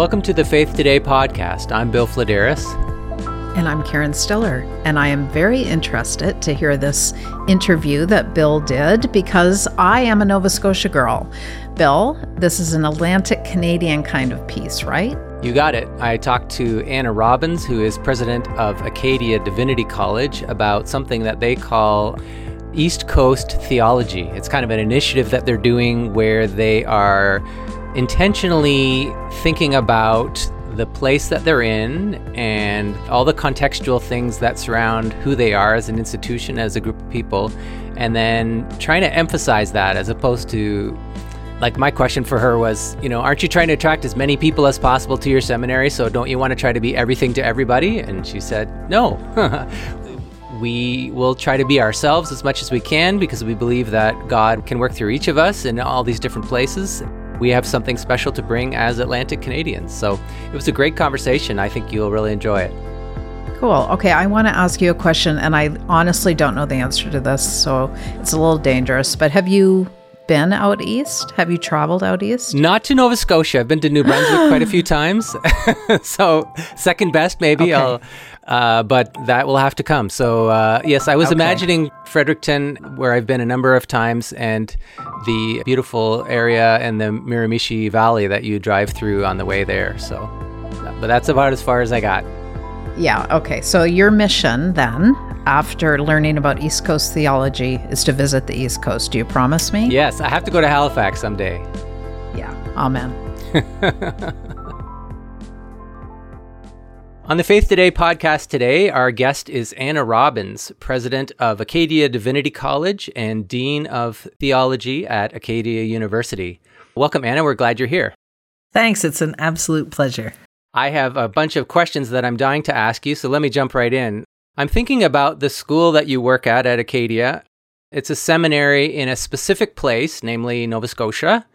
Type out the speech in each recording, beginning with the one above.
Welcome to the Faith Today podcast. I'm Bill Fledderus. And I'm Karen Stiller. And I am very interested to hear this interview that Bill did because I am a Nova Scotia girl. Bill, this is an Atlantic Canadian kind of piece, right? You got it. I talked to Anna Robbins, who is president of Acadia Divinity College, about something that they call East Coast Theology. It's kind of an initiative that they're doing where they are intentionally thinking about the place that they're in and all the contextual things that surround who they are as an institution, as a group of people, and then trying to emphasize that as opposed to like my question for her was, you know, aren't you trying to attract as many people as possible to your seminary? So don't you want to try to be everything to everybody? And she said, no. we will try to be ourselves as much as we can because we believe that God can work through each of us in all these different places we have something special to bring as Atlantic Canadians. So it was a great conversation. I think you'll really enjoy it. Cool. Okay, I want to ask you a question, and I honestly don't know the answer to this, so it's a little dangerous. But have you been out east? Have you traveled out east? Not to Nova Scotia. I've been to New Brunswick quite a few times. so second best, maybe. Okay. I'll uh, but that will have to come. So, uh, yes, I was okay. imagining Fredericton, where I've been a number of times, and the beautiful area and the Miramichi Valley that you drive through on the way there. So, but that's about as far as I got. Yeah, okay. So, your mission then, after learning about East Coast theology, is to visit the East Coast. Do you promise me? Yes, I have to go to Halifax someday. Yeah, amen. On the Faith Today podcast today, our guest is Anna Robbins, president of Acadia Divinity College and dean of theology at Acadia University. Welcome, Anna. We're glad you're here. Thanks. It's an absolute pleasure. I have a bunch of questions that I'm dying to ask you, so let me jump right in. I'm thinking about the school that you work at at Acadia. It's a seminary in a specific place, namely Nova Scotia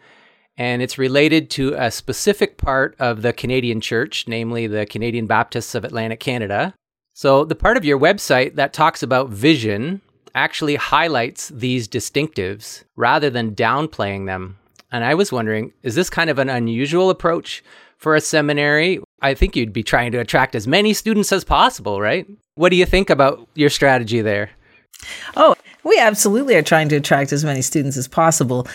and it's related to a specific part of the Canadian church, namely the Canadian Baptists of Atlantic Canada. So, the part of your website that talks about vision actually highlights these distinctives rather than downplaying them. And I was wondering, is this kind of an unusual approach for a seminary? I think you'd be trying to attract as many students as possible, right? What do you think about your strategy there? Oh, we absolutely are trying to attract as many students as possible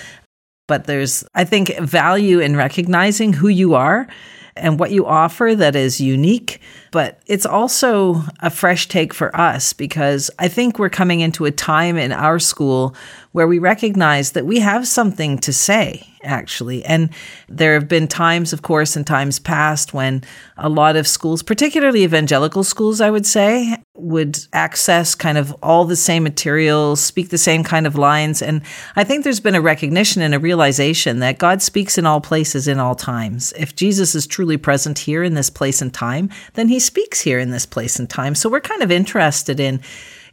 but there's, I think, value in recognizing who you are and what you offer that is unique. But it's also a fresh take for us because I think we're coming into a time in our school where we recognize that we have something to say, actually. And there have been times, of course, in times past when a lot of schools, particularly evangelical schools, I would say, would access kind of all the same materials, speak the same kind of lines. And I think there's been a recognition and a realization that God speaks in all places, in all times. If Jesus is truly present here in this place and time, then he speaks here in this place and time. So we're kind of interested in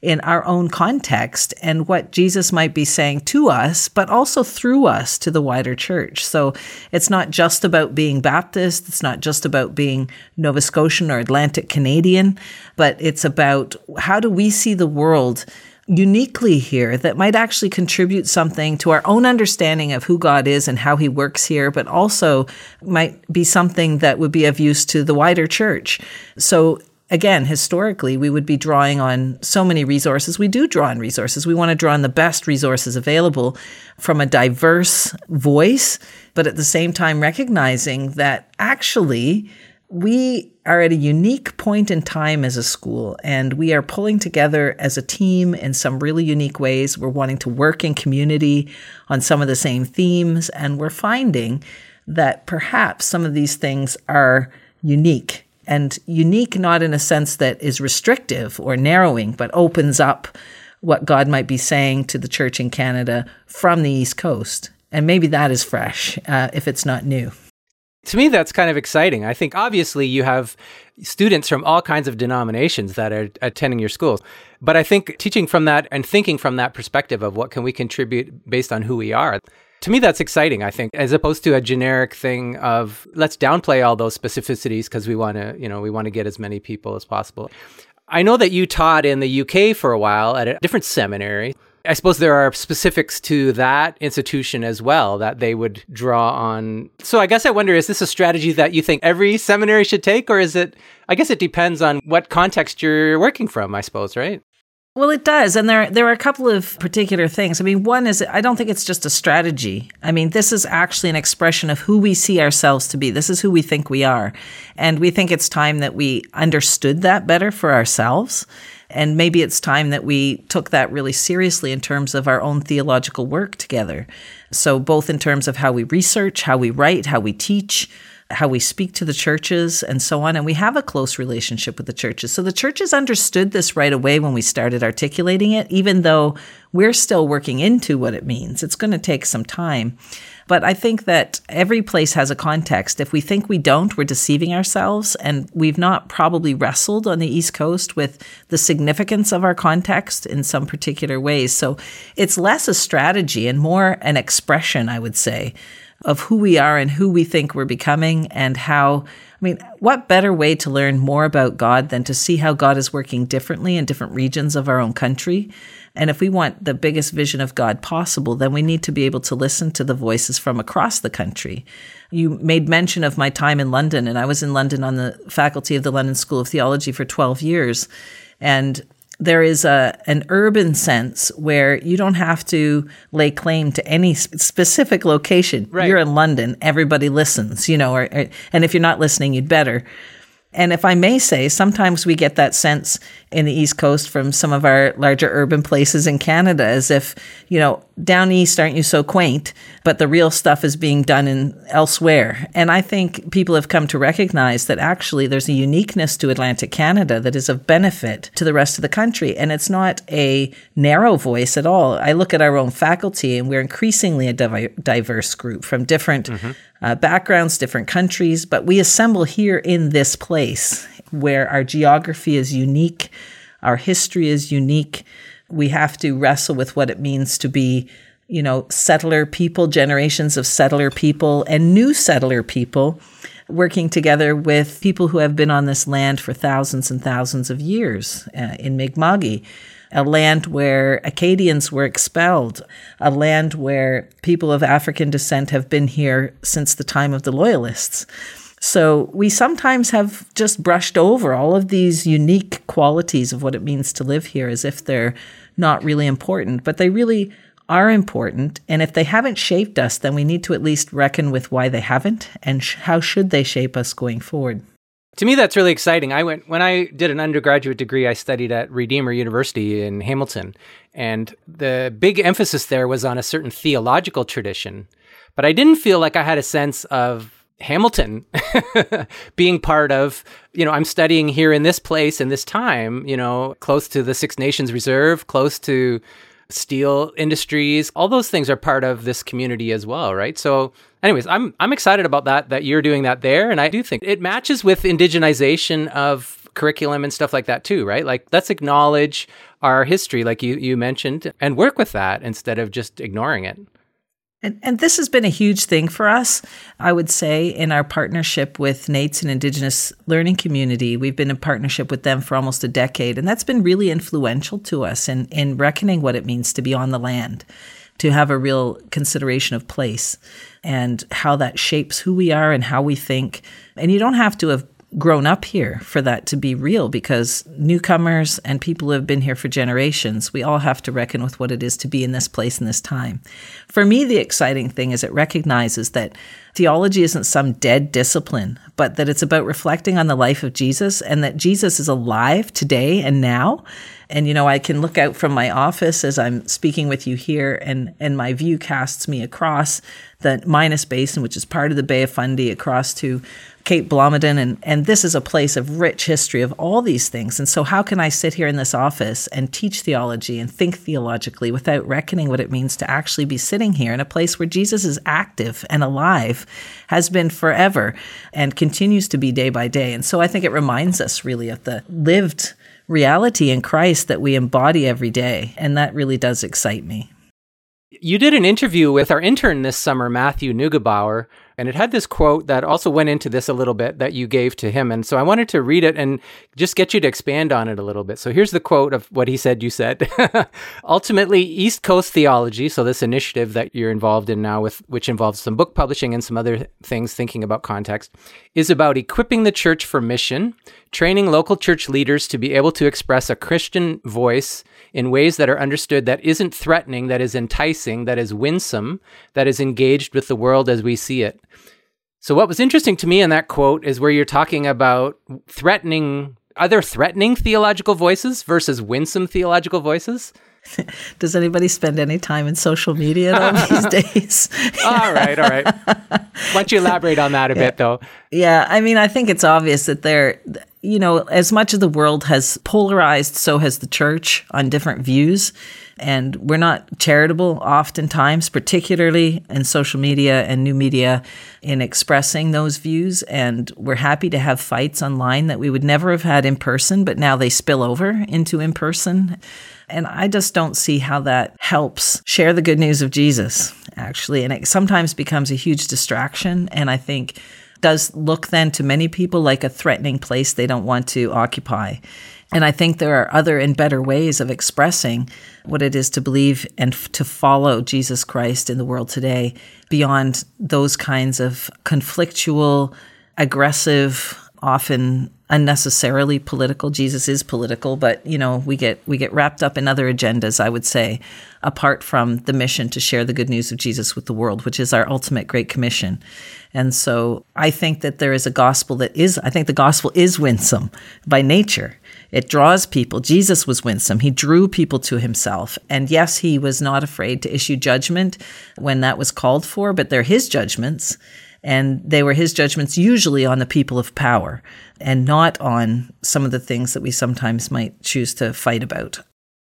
in our own context and what Jesus might be saying to us, but also through us to the wider church. So it's not just about being Baptist, it's not just about being Nova Scotian or Atlantic Canadian, but it's about how do we see the world uniquely here that might actually contribute something to our own understanding of who God is and how he works here, but also might be something that would be of use to the wider church. So again, historically, we would be drawing on so many resources. We do draw on resources. We want to draw on the best resources available from a diverse voice, but at the same time, recognizing that actually we are at a unique point in time as a school and we are pulling together as a team in some really unique ways. We're wanting to work in community on some of the same themes, and we're finding that perhaps some of these things are unique and unique not in a sense that is restrictive or narrowing, but opens up what God might be saying to the church in Canada from the East Coast. And maybe that is fresh uh, if it's not new. To me, that's kind of exciting. I think obviously you have students from all kinds of denominations that are attending your schools. But I think teaching from that and thinking from that perspective of what can we contribute based on who we are, to me, that's exciting, I think, as opposed to a generic thing of let's downplay all those specificities because we want to, you know, we want to get as many people as possible. I know that you taught in the UK for a while at a different seminary. I suppose there are specifics to that institution as well that they would draw on. So I guess I wonder is this a strategy that you think every seminary should take, or is it? I guess it depends on what context you're working from, I suppose, right? Well, it does. And there, there are a couple of particular things. I mean, one is I don't think it's just a strategy. I mean, this is actually an expression of who we see ourselves to be. This is who we think we are. And we think it's time that we understood that better for ourselves. And maybe it's time that we took that really seriously in terms of our own theological work together. So, both in terms of how we research, how we write, how we teach, how we speak to the churches and so on. And we have a close relationship with the churches. So the churches understood this right away when we started articulating it, even though we're still working into what it means. It's going to take some time. But I think that every place has a context. If we think we don't, we're deceiving ourselves. And we've not probably wrestled on the East Coast with the significance of our context in some particular ways. So it's less a strategy and more an expression, I would say, of who we are and who we think we're becoming and how I mean, what better way to learn more about God than to see how God is working differently in different regions of our own country? And if we want the biggest vision of God possible, then we need to be able to listen to the voices from across the country. You made mention of my time in London, and I was in London on the faculty of the London School of Theology for 12 years. And there is a an urban sense where you don't have to lay claim to any specific location. Right. You're in London, everybody listens, you know, or, or, and if you're not listening, you'd better. And if I may say, sometimes we get that sense in the East Coast from some of our larger urban places in Canada, as if, you know, down east aren't you so quaint, but the real stuff is being done in elsewhere. And I think people have come to recognize that actually there's a uniqueness to Atlantic Canada that is of benefit to the rest of the country. And it's not a narrow voice at all. I look at our own faculty and we're increasingly a diverse group from different mm-hmm. uh, backgrounds, different countries, but we assemble here in this place where our geography is unique, our history is unique. We have to wrestle with what it means to be, you know, settler people, generations of settler people, and new settler people working together with people who have been on this land for thousands and thousands of years uh, in Mi'kma'ki a land where Acadians were expelled, a land where people of African descent have been here since the time of the Loyalists. So we sometimes have just brushed over all of these unique qualities of what it means to live here as if they're not really important, but they really are important. And if they haven't shaped us, then we need to at least reckon with why they haven't and sh- how should they shape us going forward. To me, that's really exciting. I went when I did an undergraduate degree. I studied at Redeemer University in Hamilton, and the big emphasis there was on a certain theological tradition. But I didn't feel like I had a sense of Hamilton being part of, you know, I'm studying here in this place in this time, you know, close to the Six Nations Reserve, close to steel industries. All those things are part of this community as well, right? So, anyways, I'm I'm excited about that that you're doing that there, and I do think it matches with indigenization of curriculum and stuff like that too, right? Like let's acknowledge our history, like you you mentioned, and work with that instead of just ignoring it. And, and this has been a huge thing for us, I would say, in our partnership with NAIITS and Indigenous Learning Community. We've been in partnership with them for almost a decade, and that's been really influential to us in, in reckoning what it means to be on the land, to have a real consideration of place and how that shapes who we are and how we think. And you don't have to have grown up here for that to be real because newcomers and people who have been here for generations, we all have to reckon with what it is to be in this place in this time. For me, the exciting thing is it recognizes that theology isn't some dead discipline, but that it's about reflecting on the life of Jesus and that Jesus is alive today and now. And, you know, I can look out from my office as I'm speaking with you here, and, and my view casts me across the Minas Basin, which is part of the Bay of Fundy, across to Cape Blomidon, and, and this is a place of rich history of all these things. And so, how can I sit here in this office and teach theology and think theologically without reckoning what it means to actually be sitting here in a place where Jesus is active and alive, has been forever, and continues to be day by day? And so, I think it reminds us really of the lived reality in Christ that we embody every day. And that really does excite me. You did an interview with our intern this summer, Matthew Neugebauer, And it had this quote that also went into this a little bit that you gave to him. And so I wanted to read it and just get you to expand on it a little bit. So here's the quote of what he said you said. Ultimately, East Coast theology, so this initiative that you're involved in now with which involves some book publishing and some other things thinking about context, is about equipping the church for mission, training local church leaders to be able to express a Christian voice in ways that are understood that isn't threatening, that is enticing, that is winsome, that is engaged with the world as we see it. So, what was interesting to me in that quote is where you're talking about threatening, other threatening theological voices versus winsome theological voices. Does anybody spend any time in social media these days? all right, all right. Why don't you elaborate on that a yeah. bit, though? Yeah, I mean, I think it's obvious that there, you know, as much of the world has polarized, so has the church on different views. And we're not charitable oftentimes, particularly in social media and new media, in expressing those views. And we're happy to have fights online that we would never have had in person, but now they spill over into in person. And I just don't see how that helps share the good news of Jesus, actually. And it sometimes becomes a huge distraction. And I think does look then to many people like a threatening place they don't want to occupy. And I think there are other and better ways of expressing what it is to believe and f- to follow Jesus Christ in the world today beyond those kinds of conflictual, aggressive, often unnecessarily political. Jesus is political, but you know, we get we get wrapped up in other agendas, I would say, apart from the mission to share the good news of Jesus with the world, which is our ultimate great commission. And so I think that there is a gospel that is I think the gospel is winsome by nature. It draws people. Jesus was winsome. He drew people to himself. And yes, he was not afraid to issue judgment when that was called for, but they're his judgments. And they were his judgments usually on the people of power and not on some of the things that we sometimes might choose to fight about.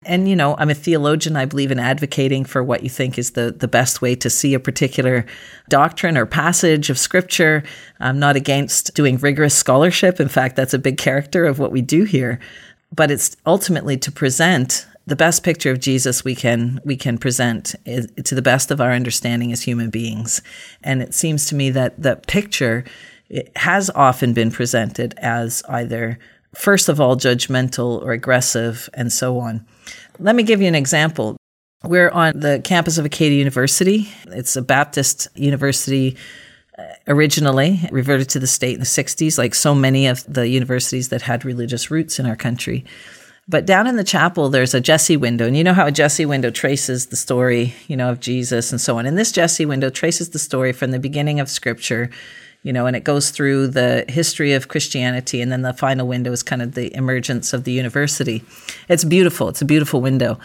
And, you know, I'm a theologian. I believe in advocating for what you think is the, the best way to see a particular doctrine or passage of scripture. I'm not against doing rigorous scholarship. In fact, that's a big character of what we do here. But it's ultimately to present the best picture of Jesus we can we can present is, to the best of our understanding as human beings. And it seems to me that that picture has often been presented as either first of all judgmental or aggressive and so on. Let me give you an example. We're on the campus of Acadia University. It's a Baptist university uh, originally, reverted to the state in the 60s, like so many of the universities that had religious roots in our country. But down in the chapel, there's a Jesse window. And you know how a Jesse window traces the story, you know, of Jesus and so on. And this Jesse window traces the story from the beginning of scripture, you know, and it goes through the history of Christianity. And then the final window is kind of the emergence of the university. It's beautiful. It's a beautiful window.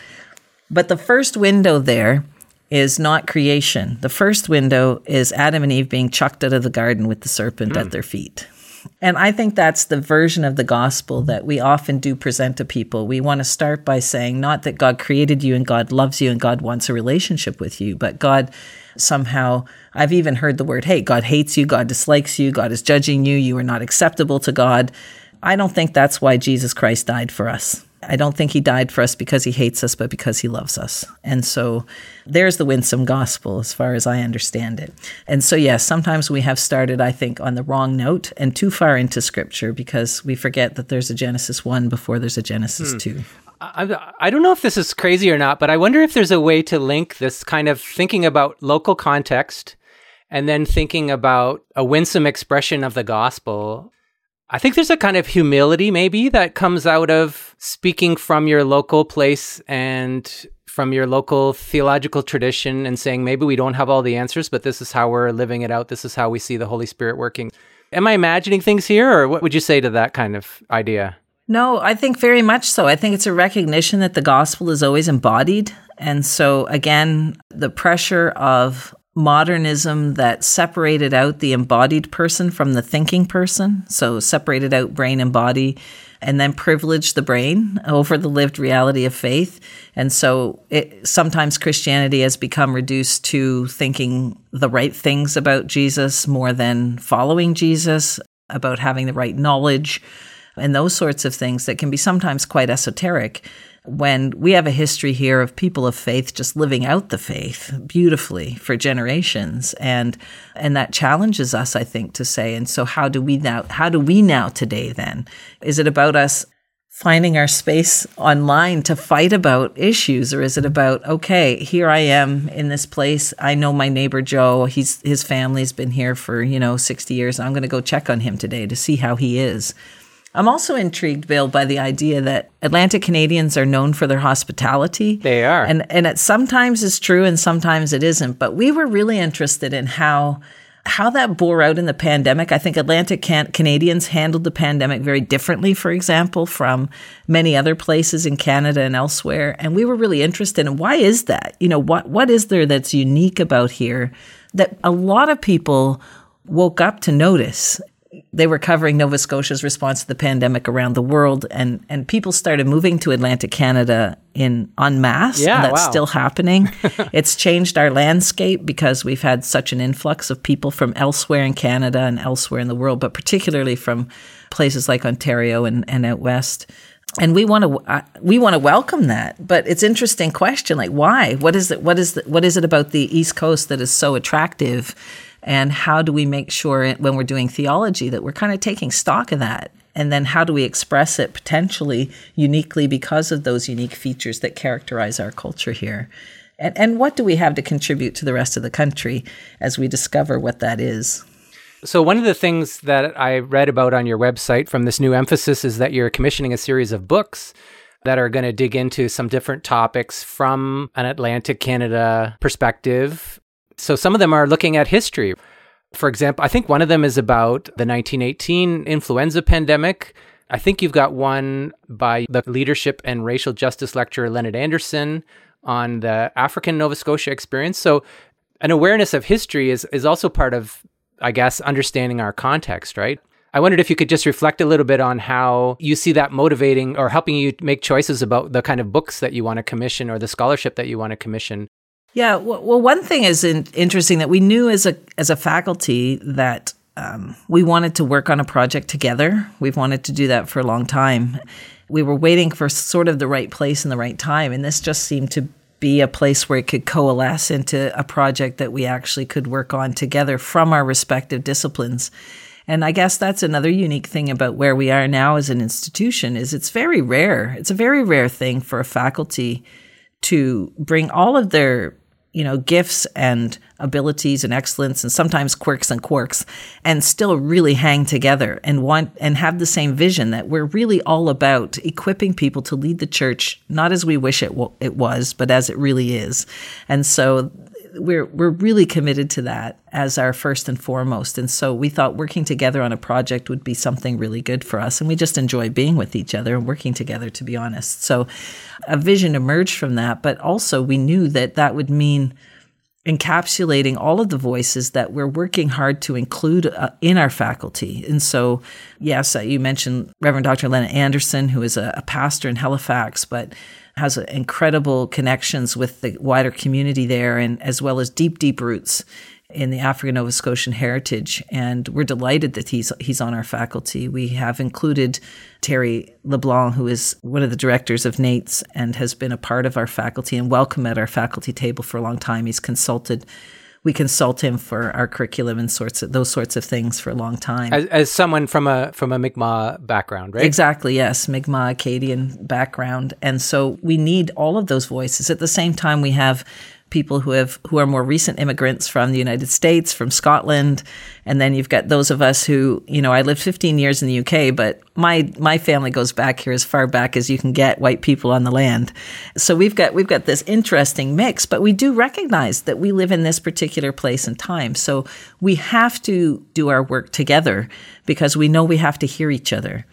But the first window there is not creation. The first window is Adam and Eve being chucked out of the garden with the serpent mm. at their feet. And I think that's the version of the gospel that we often do present to people. We want to start by saying not that God created you and God loves you and God wants a relationship with you, but God somehow, I've even heard the word, hey, God hates you, God dislikes you, God is judging you, you are not acceptable to God. I don't think that's why Jesus Christ died for us. I don't think he died for us because he hates us, but because he loves us. And so there's the winsome gospel as far as I understand it. And so, yes, sometimes we have started, I think, on the wrong note and too far into scripture because we forget that there's a Genesis 1 before there's a Genesis hmm. 2. I, I don't know if this is crazy or not, but I wonder if there's a way to link this kind of thinking about local context and then thinking about a winsome expression of the gospel I think there's a kind of humility maybe that comes out of speaking from your local place and from your local theological tradition and saying maybe we don't have all the answers, but this is how we're living it out. This is how we see the Holy Spirit working. Am I imagining things here, or what would you say to that kind of idea? No, I think very much so. I think it's a recognition that the gospel is always embodied. And so, again, the pressure of modernism that separated out the embodied person from the thinking person. So separated out brain and body and then privileged the brain over the lived reality of faith. And so it, sometimes Christianity has become reduced to thinking the right things about Jesus more than following Jesus, about having the right knowledge and those sorts of things that can be sometimes quite esoteric when we have a history here of people of faith just living out the faith beautifully for generations. And and that challenges us i think to say and so how do we now how do we now today then? Is it about us finding our space online to fight about issues? Or is it about okay here i am in this place. I know my neighbor joe. He's his family's been here for you know 60 years. I'm going to go check on him today to see how he is I'm also intrigued, Bill, by the idea that Atlantic Canadians are known for their hospitality. They are. And and it sometimes is true and sometimes it isn't. But we were really interested in how how that bore out in the pandemic. I think Atlantic can- Canadians handled the pandemic very differently, for example, from many other places in Canada and elsewhere. And we were really interested in why is that? You know, what what is there that's unique about here that a lot of people woke up to notice they were covering Nova Scotia's response to the pandemic around the world, and and people started moving to Atlantic Canada in en masse. Yeah, and that's wow. still happening. it's changed our landscape because we've had such an influx of people from elsewhere in Canada and elsewhere in the world, but particularly from places like Ontario and, and out west. And we want to uh, we want to welcome that, but it's interesting question like why? What is it? What is the, what is it about the East Coast that is so attractive? And how do we make sure when we're doing theology that we're kind of taking stock of that? And then how do we express it potentially uniquely because of those unique features that characterize our culture here? And, and what do we have to contribute to the rest of the country as we discover what that is? So, one of the things that I read about on your website from this new emphasis is that you're commissioning a series of books that are going to dig into some different topics from an Atlantic Canada perspective so some of them are looking at history. For example, I think one of them is about the 1918 influenza pandemic. I think you've got one by the leadership and racial justice lecturer Lennett Anderson on the African Nova Scotia experience. So an awareness of history is is also part of I guess understanding our context, right? I wondered if you could just reflect a little bit on how you see that motivating or helping you make choices about the kind of books that you want to commission or the scholarship that you want to commission yeah, well, one thing is in, interesting that we knew as a as a faculty that um, we wanted to work on a project together. We've wanted to do that for a long time. We were waiting for sort of the right place and the right time, and this just seemed to be a place where it could coalesce into a project that we actually could work on together from our respective disciplines. And I guess that's another unique thing about where we are now as an institution is it's very rare. It's a very rare thing for a faculty to bring all of their you know gifts and abilities and excellence and sometimes quirks and quirks and still really hang together and want and have the same vision that we're really all about equipping people to lead the church not as we wish it w- it was but as it really is. And so we're we're really committed to that as our first and foremost. And so we thought working together on a project would be something really good for us. And we just enjoy being with each other and working together, to be honest. So a vision emerged from that, but also we knew that that would mean encapsulating all of the voices that we're working hard to include uh, in our faculty. And so, yes, uh, you mentioned Reverend Dr. Lennett Anderson, who is a, a pastor in Halifax, but has incredible connections with the wider community there, and as well as deep, deep roots in the African Nova Scotian heritage. And we're delighted that he's he's on our faculty. We have included Terry LeBlanc, who is one of the directors of NAIITS and has been a part of our faculty and welcome at our faculty table for a long time. He's consulted we consult him for our curriculum and sorts of those sorts of things for a long time. As, as someone from a from a Mi'kmaq background, right? Exactly. Yes, Mi'kmaq Acadian background, and so we need all of those voices. At the same time, we have people who have who are more recent immigrants from the United States, from Scotland, and then you've got those of us who, you know, I lived 15 years in the UK, but my my family goes back here as far back as you can get white people on the land. So we've got we've got this interesting mix, but we do recognize that we live in this particular place and time. So we have to do our work together because we know we have to hear each other.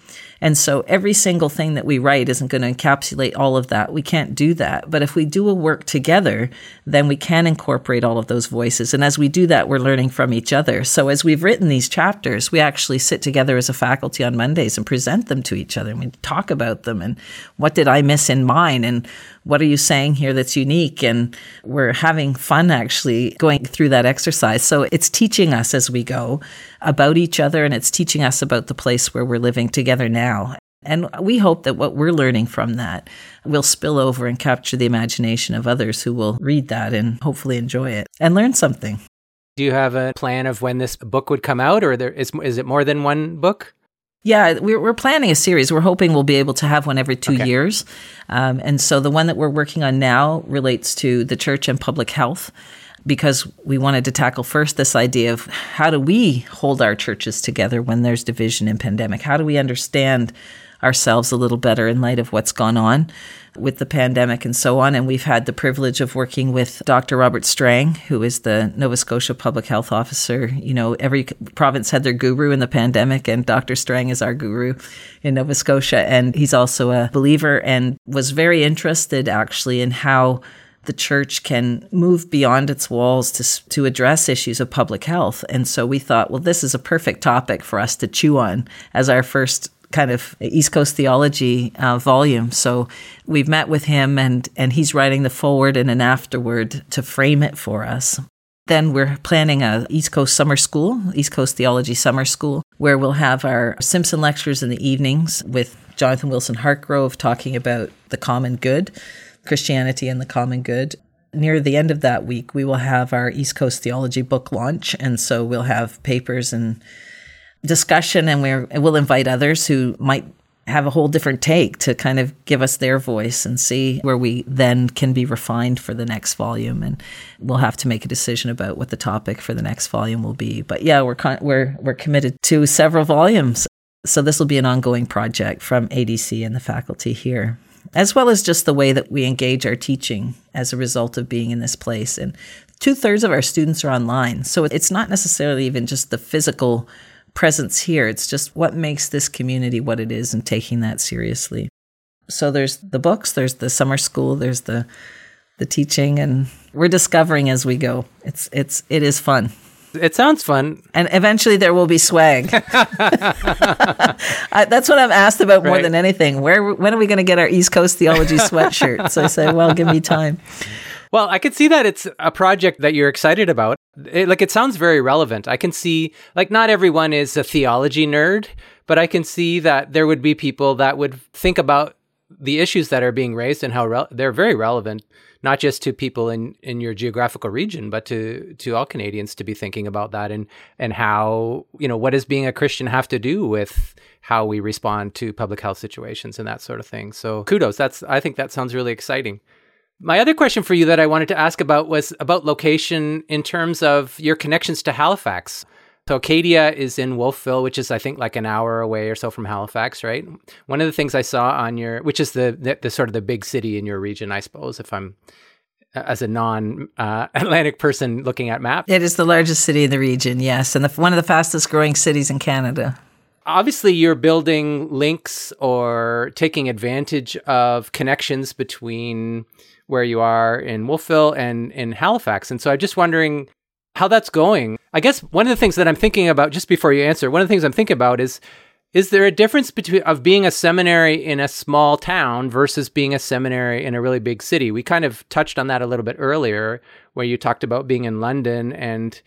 And so every single thing that we write isn't going to encapsulate all of that. We can't do that. But if we do a work together, then we can incorporate all of those voices. And as we do that, we're learning from each other. So as we've written these chapters, we actually sit together as a faculty on Mondays and present them to each other and we talk about them and what did I miss in mine and what are you saying here that's unique? And we're having fun actually going through that exercise. So it's teaching us as we go about each other and it's teaching us about the place where we're living together now. And we hope that what we're learning from that will spill over and capture the imagination of others who will read that and hopefully enjoy it and learn something. Do you have a plan of when this book would come out, or there is, is it more than one book? Yeah, we're, we're planning a series. We're hoping we'll be able to have one every two okay. years. Um, and so the one that we're working on now relates to the church and public health because we wanted to tackle first this idea of how do we hold our churches together when there's division in pandemic? How do we understand ourselves a little better in light of what's gone on with the pandemic and so on. And we've had the privilege of working with Dr. Robert Strang, who is the Nova Scotia Public Health Officer. You know, every province had their guru in the pandemic, and Dr. Strang is our guru in Nova Scotia. And he's also a believer and was very interested actually in how the church can move beyond its walls to, to address issues of public health. And so we thought, well, this is a perfect topic for us to chew on as our first kind of East Coast theology uh, volume. So we've met with him, and and he's writing the foreword and an afterward to frame it for us. Then we're planning a East Coast summer school, East Coast Theology Summer School, where we'll have our Simpson lectures in the evenings with Jonathan Wilson Hartgrove talking about the common good. Christianity and the Common Good. Near the end of that week, we will have our East Coast Theology book launch. And so we'll have papers and discussion, and we're, we'll invite others who might have a whole different take to kind of give us their voice and see where we then can be refined for the next volume and we'll have to make a decision about what the topic for the next volume will be but yeah we're con- we're we're committed to several volumes so this will be an ongoing project from ADC and the faculty here as well as just the way that we engage our teaching as a result of being in this place. And two thirds of our students are online. So it's not necessarily even just the physical presence here, it's just what makes this community what it is and taking that seriously. So there's the books, there's the summer school, there's the the teaching and we're discovering as we go. It's it's it is fun. It sounds fun. And eventually there will be swag. I, that's what I'm asked about more right. than anything. Where when are we going to get our East Coast theology sweatshirt? so I say, well, give me time. Well, I could see that it's a project that you're excited about. It, like it sounds very relevant. I can see like not everyone is a theology nerd, but I can see that there would be people that would think about the issues that are being raised and how re- they're very relevant not just to people in, in your geographical region, but to to all Canadians to be thinking about that and and how you know what does being a Christian have to do with how we respond to public health situations and that sort of thing. So kudos. That's I think that sounds really exciting. My other question for you that I wanted to ask about was about location in terms of your connections to Halifax. So Acadia is in Wolfville, which is I think like an hour away or so from Halifax, right? One of the things I saw on your, which is the the, the sort of the big city in your region, I suppose, if I'm as a non uh, Atlantic person looking at maps. It is the largest city in the region, yes, and the, one of the fastest growing cities in Canada. Obviously, you're building links or taking advantage of connections between where you are in Wolfville and in Halifax. And so I'm just wondering how that's going. I guess one of the things that I'm thinking about just before you answer, one of the things I'm thinking about is is there a difference between of being a seminary in a small town versus being a seminary in a really big city? We kind of touched on that a little bit earlier where you talked about being in London and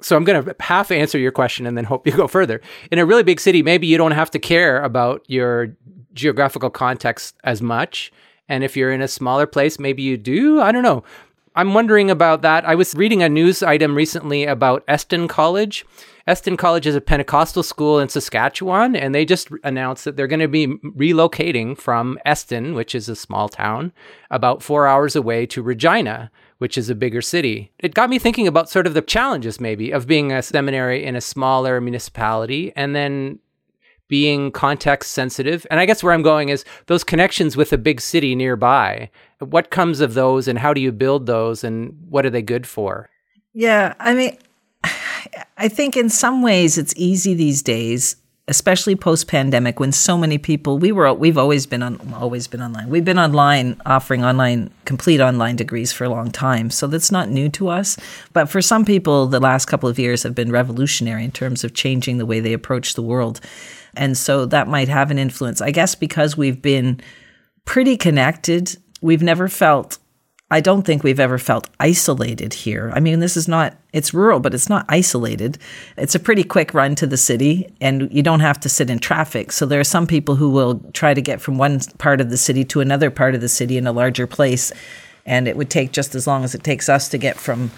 so I'm going to half answer your question and then hope you go further. In a really big city, maybe you don't have to care about your geographical context as much. And if you're in a smaller place, maybe you do. I don't know. I'm wondering about that. I was reading a news item recently about Eston College. Eston College is a Pentecostal school in Saskatchewan, and they just announced that they're going to be relocating from Eston, which is a small town, about four hours away to Regina, which is a bigger city. It got me thinking about sort of the challenges, maybe, of being a seminary in a smaller municipality and then being context sensitive. And I guess where I'm going is those connections with a big city nearby. What comes of those and how do you build those and what are they good for? Yeah, I mean, I think in some ways it's easy these days, especially post pandemic when so many people we were we've always been on always been online. We've been online offering online complete online degrees for a long time. So that's not new to us, but for some people the last couple of years have been revolutionary in terms of changing the way they approach the world. And so that might have an influence. I guess because we've been pretty connected, we've never felt I don't think we've ever felt isolated here. I mean, this is not, it's rural, but it's not isolated. It's a pretty quick run to the city, and you don't have to sit in traffic. So there are some people who will try to get from one part of the city to another part of the city in a larger place. And it would take just as long as it takes us to get from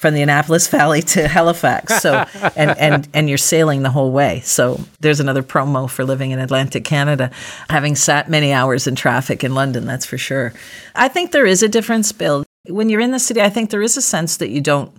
from the Annapolis Valley to Halifax. So and and and you're sailing the whole way. So there's another promo for living in Atlantic Canada, having sat many hours in traffic in London, that's for sure. I think there is a difference, Bill. When you're in the city, I think there is a sense that you don't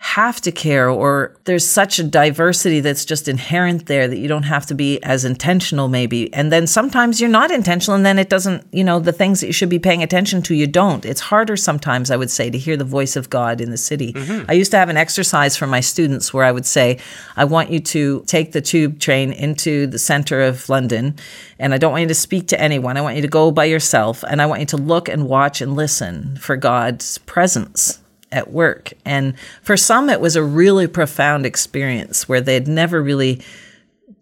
have to care or there's such a diversity that's just inherent there that you don't have to be as intentional maybe. And then sometimes you're not intentional and then it doesn't you know the things that you should be paying attention to you don't. It's harder sometimes i would say to hear the voice of god in the city. Mm-hmm. i used to have an exercise for my students where i would say i want you to take the tube train into the center of london and i don't want you to speak to anyone. I want you to go by yourself and i want you to look and watch and listen for god's presence at work. And for some, it was a really profound experience where they'd never really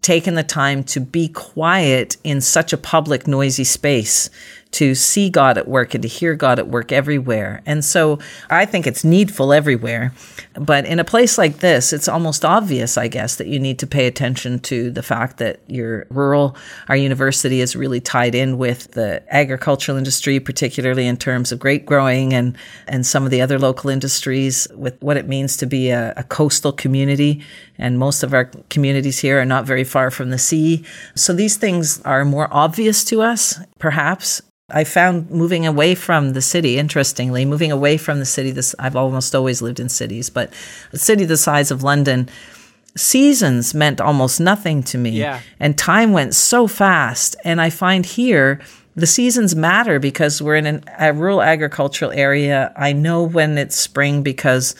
taken the time to be quiet in such a public, noisy space to see God at work and to hear God at work everywhere. And so I think it's needful everywhere. But in a place like this, it's almost obvious, I guess, that you need to pay attention to the fact that you're rural. Our university is really tied in with the agricultural industry, particularly in terms of grape growing and, and some of the other local industries, with what it means to be a, a coastal community. And most of our communities here are not very far from the sea. So these things are more obvious to us, perhaps, I found moving away from the city, interestingly, moving away from the city, this I've almost always lived in cities, but a city the size of London, seasons meant almost nothing to me. Yeah. And time went so fast. And I find here the seasons matter because we're in an, a rural agricultural area. I know when it's spring because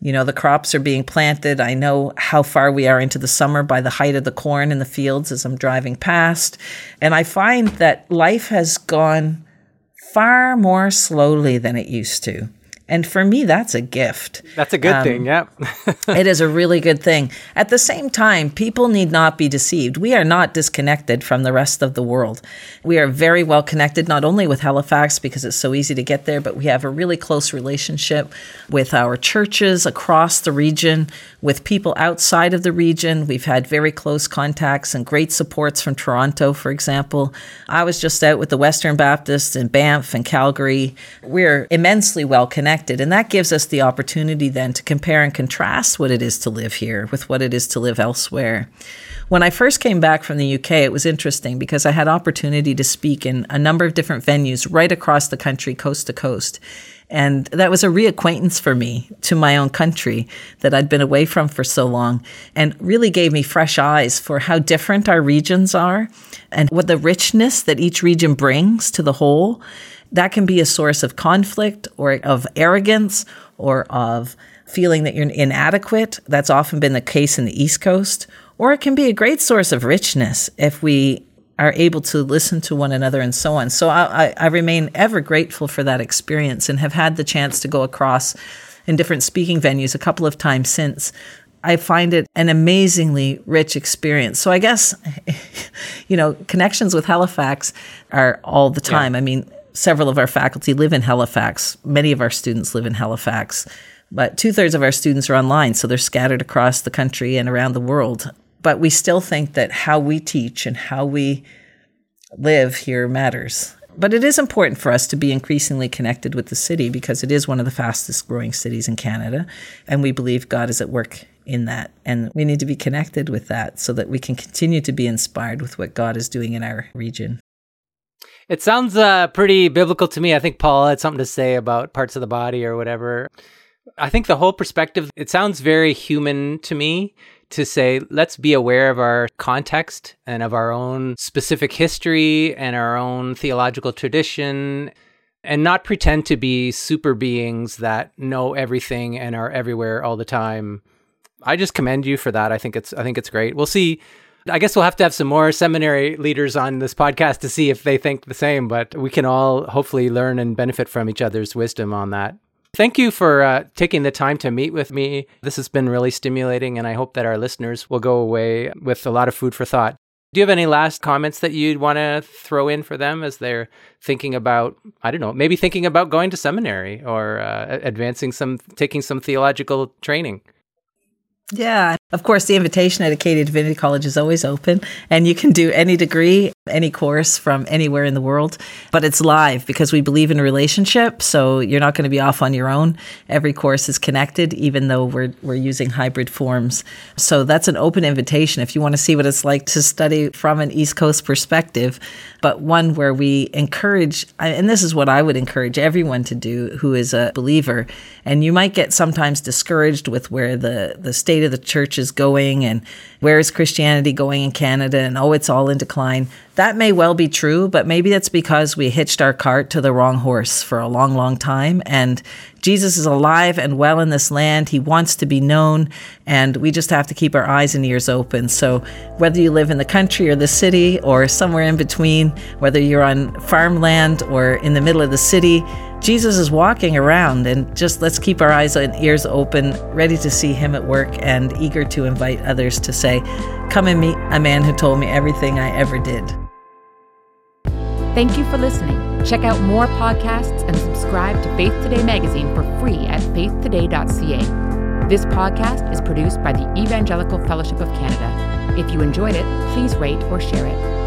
you know, the crops are being planted. I know how far we are into the summer by the height of the corn in the fields as I'm driving past. And I find that life has gone far more slowly than it used to. And for me, that's a gift. That's a good um, thing. Yeah. it is a really good thing. At the same time, people need not be deceived. We are not disconnected from the rest of the world. We are very well connected, not only with Halifax because it's so easy to get there, but we have a really close relationship with our churches across the region, with people outside of the region. We've had very close contacts and great supports from Toronto, for example. I was just out with the Western Baptists in Banff and Calgary. We're immensely well connected. And that gives us the opportunity then to compare and contrast what it is to live here with what it is to live elsewhere. When I first came back from the UK, it was interesting because I had opportunity to speak in a number of different venues right across the country, coast to coast. And that was a reacquaintance for me to my own country that I'd been away from for so long and really gave me fresh eyes for how different our regions are and what the richness that each region brings to the whole that can be a source of conflict or of arrogance or of feeling that you're inadequate. That's often been the case in the East Coast. Or it can be a great source of richness if we are able to listen to one another and so on. So I, I, I remain ever grateful for that experience and have had the chance to go across in different speaking venues a couple of times since. I find it an amazingly rich experience. So I guess, you know, connections with Halifax are all the time. Yeah. I mean, several of our faculty live in Halifax. Many of our students live in Halifax, but two thirds of our students are online, so they're scattered across the country and around the world. But we still think that how we teach and how we live here matters. But it is important for us to be increasingly connected with the city because it is one of the fastest growing cities in Canada. And we believe God is at work in that. And we need to be connected with that so that we can continue to be inspired with what God is doing in our region. It sounds uh, pretty biblical to me. I think Paul had something to say about parts of the body or whatever. I think the whole perspective, it sounds very human to me to say, let's be aware of our context and of our own specific history and our own theological tradition and not pretend to be super beings that know everything and are everywhere all the time. I just commend you for that. I think it's I think it's great. We'll see I guess we'll have to have some more seminary leaders on this podcast to see if they think the same, but we can all hopefully learn and benefit from each other's wisdom on that. Thank you for uh, taking the time to meet with me. This has been really stimulating, and I hope that our listeners will go away with a lot of food for thought. Do you have any last comments that you'd want to throw in for them as they're thinking about, I don't know, maybe thinking about going to seminary or uh, advancing some, taking some theological training? Yeah. Of course, the invitation at Acadia Divinity College is always open, and you can do any degree, any course from anywhere in the world, but it's live because we believe in relationship. So you're not going to be off on your own. Every course is connected, even though we're, we're using hybrid forms. So that's an open invitation if you want to see what it's like to study from an East Coast perspective, but one where we encourage, and this is what I would encourage everyone to do who is a believer. And you might get sometimes discouraged with where the, the state of the church is going and where is Christianity going in Canada and oh, it's all in decline. That may well be true, but maybe that's because we hitched our cart to the wrong horse for a long, long time. And Jesus is alive and well in this land. He wants to be known, and we just have to keep our eyes and ears open. So, whether you live in the country or the city or somewhere in between, whether you're on farmland or in the middle of the city, Jesus is walking around, and just let's keep our eyes and ears open, ready to see him at work, and eager to invite others to say, Come and meet a man who told me everything I ever did. Thank you for listening. Check out more podcasts and subscribe to Faith Today magazine for free at faithtoday.ca. This podcast is produced by the Evangelical Fellowship of Canada. If you enjoyed it, please rate or share it.